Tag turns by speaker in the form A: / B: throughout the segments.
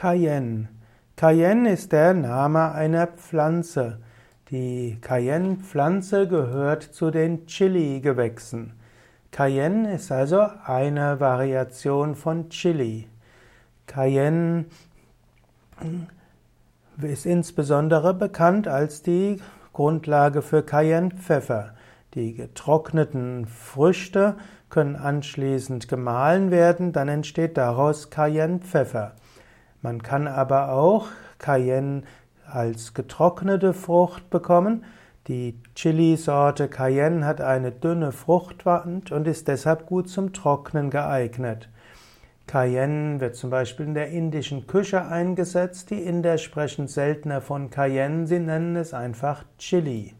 A: Cayenne. Cayenne ist der Name einer Pflanze. Die Cayenne-Pflanze gehört zu den Chili-Gewächsen. Cayenne ist also eine Variation von Chili. Cayenne ist insbesondere bekannt als die Grundlage für Cayenne-Pfeffer. Die getrockneten Früchte können anschließend gemahlen werden, dann entsteht daraus Cayenne-Pfeffer. Man kann aber auch Cayenne als getrocknete Frucht bekommen. Die Chili-Sorte Cayenne hat eine dünne Fruchtwand und ist deshalb gut zum Trocknen geeignet. Cayenne wird zum Beispiel in der indischen Küche eingesetzt. Die Inder sprechen seltener von Cayenne, sie nennen es einfach Chili.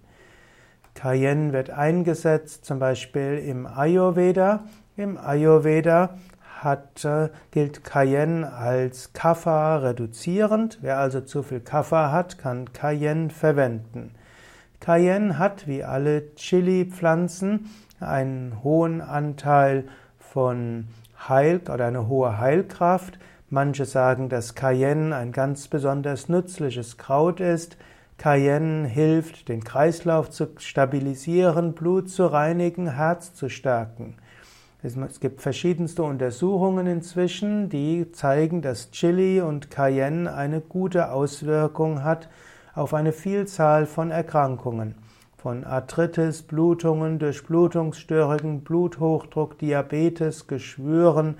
A: Cayenne wird eingesetzt zum Beispiel im Ayurveda. Im Ayurveda hat, gilt Cayenne als Kapha reduzierend. Wer also zu viel Kapha hat, kann Cayenne verwenden. Cayenne hat wie alle Chili-Pflanzen einen hohen Anteil von Heil oder eine hohe Heilkraft. Manche sagen, dass Cayenne ein ganz besonders nützliches Kraut ist. Cayenne hilft, den Kreislauf zu stabilisieren, Blut zu reinigen, Herz zu stärken. Es gibt verschiedenste Untersuchungen inzwischen, die zeigen, dass Chili und Cayenne eine gute Auswirkung hat auf eine Vielzahl von Erkrankungen. Von Arthritis, Blutungen, Durchblutungsstörungen, Bluthochdruck, Diabetes, Geschwüren,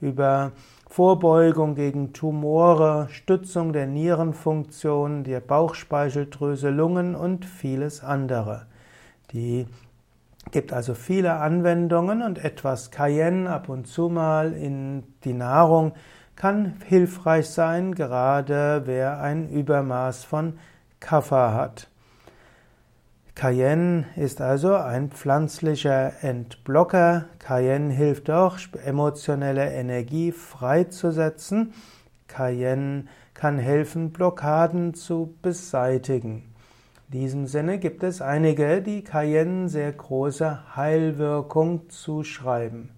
A: über Vorbeugung gegen Tumore, Stützung der Nierenfunktion, der Bauchspeicheldrüse, Lungen und vieles andere. Die gibt also viele Anwendungen und etwas Cayenne ab und zu mal in die Nahrung kann hilfreich sein, gerade wer ein Übermaß von Kaffer hat. Cayenne ist also ein pflanzlicher Entblocker. Cayenne hilft auch, emotionelle Energie freizusetzen. Cayenne kann helfen, Blockaden zu beseitigen. In diesem Sinne gibt es einige, die Cayenne sehr große Heilwirkung zuschreiben.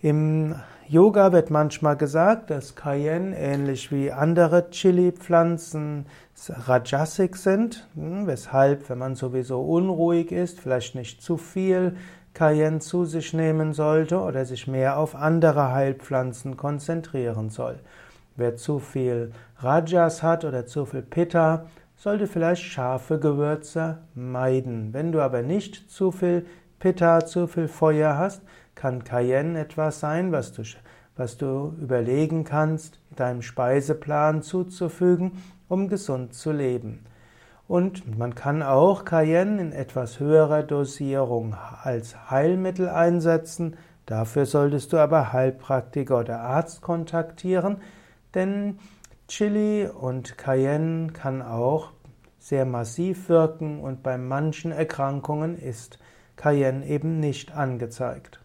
A: Im Yoga wird manchmal gesagt, dass Cayenne ähnlich wie andere Chili-Pflanzen Rajasik sind, hm, weshalb, wenn man sowieso unruhig ist, vielleicht nicht zu viel Cayenne zu sich nehmen sollte oder sich mehr auf andere Heilpflanzen konzentrieren soll. Wer zu viel Rajas hat oder zu viel Pitta, sollte vielleicht scharfe Gewürze meiden. Wenn du aber nicht zu viel Pitta, zu viel Feuer hast, kann Cayenne etwas sein, was du, was du überlegen kannst, deinem Speiseplan zuzufügen, um gesund zu leben. Und man kann auch Cayenne in etwas höherer Dosierung als Heilmittel einsetzen. Dafür solltest du aber Heilpraktiker oder Arzt kontaktieren, denn Chili und Cayenne kann auch sehr massiv wirken und bei manchen Erkrankungen ist Cayenne eben nicht angezeigt.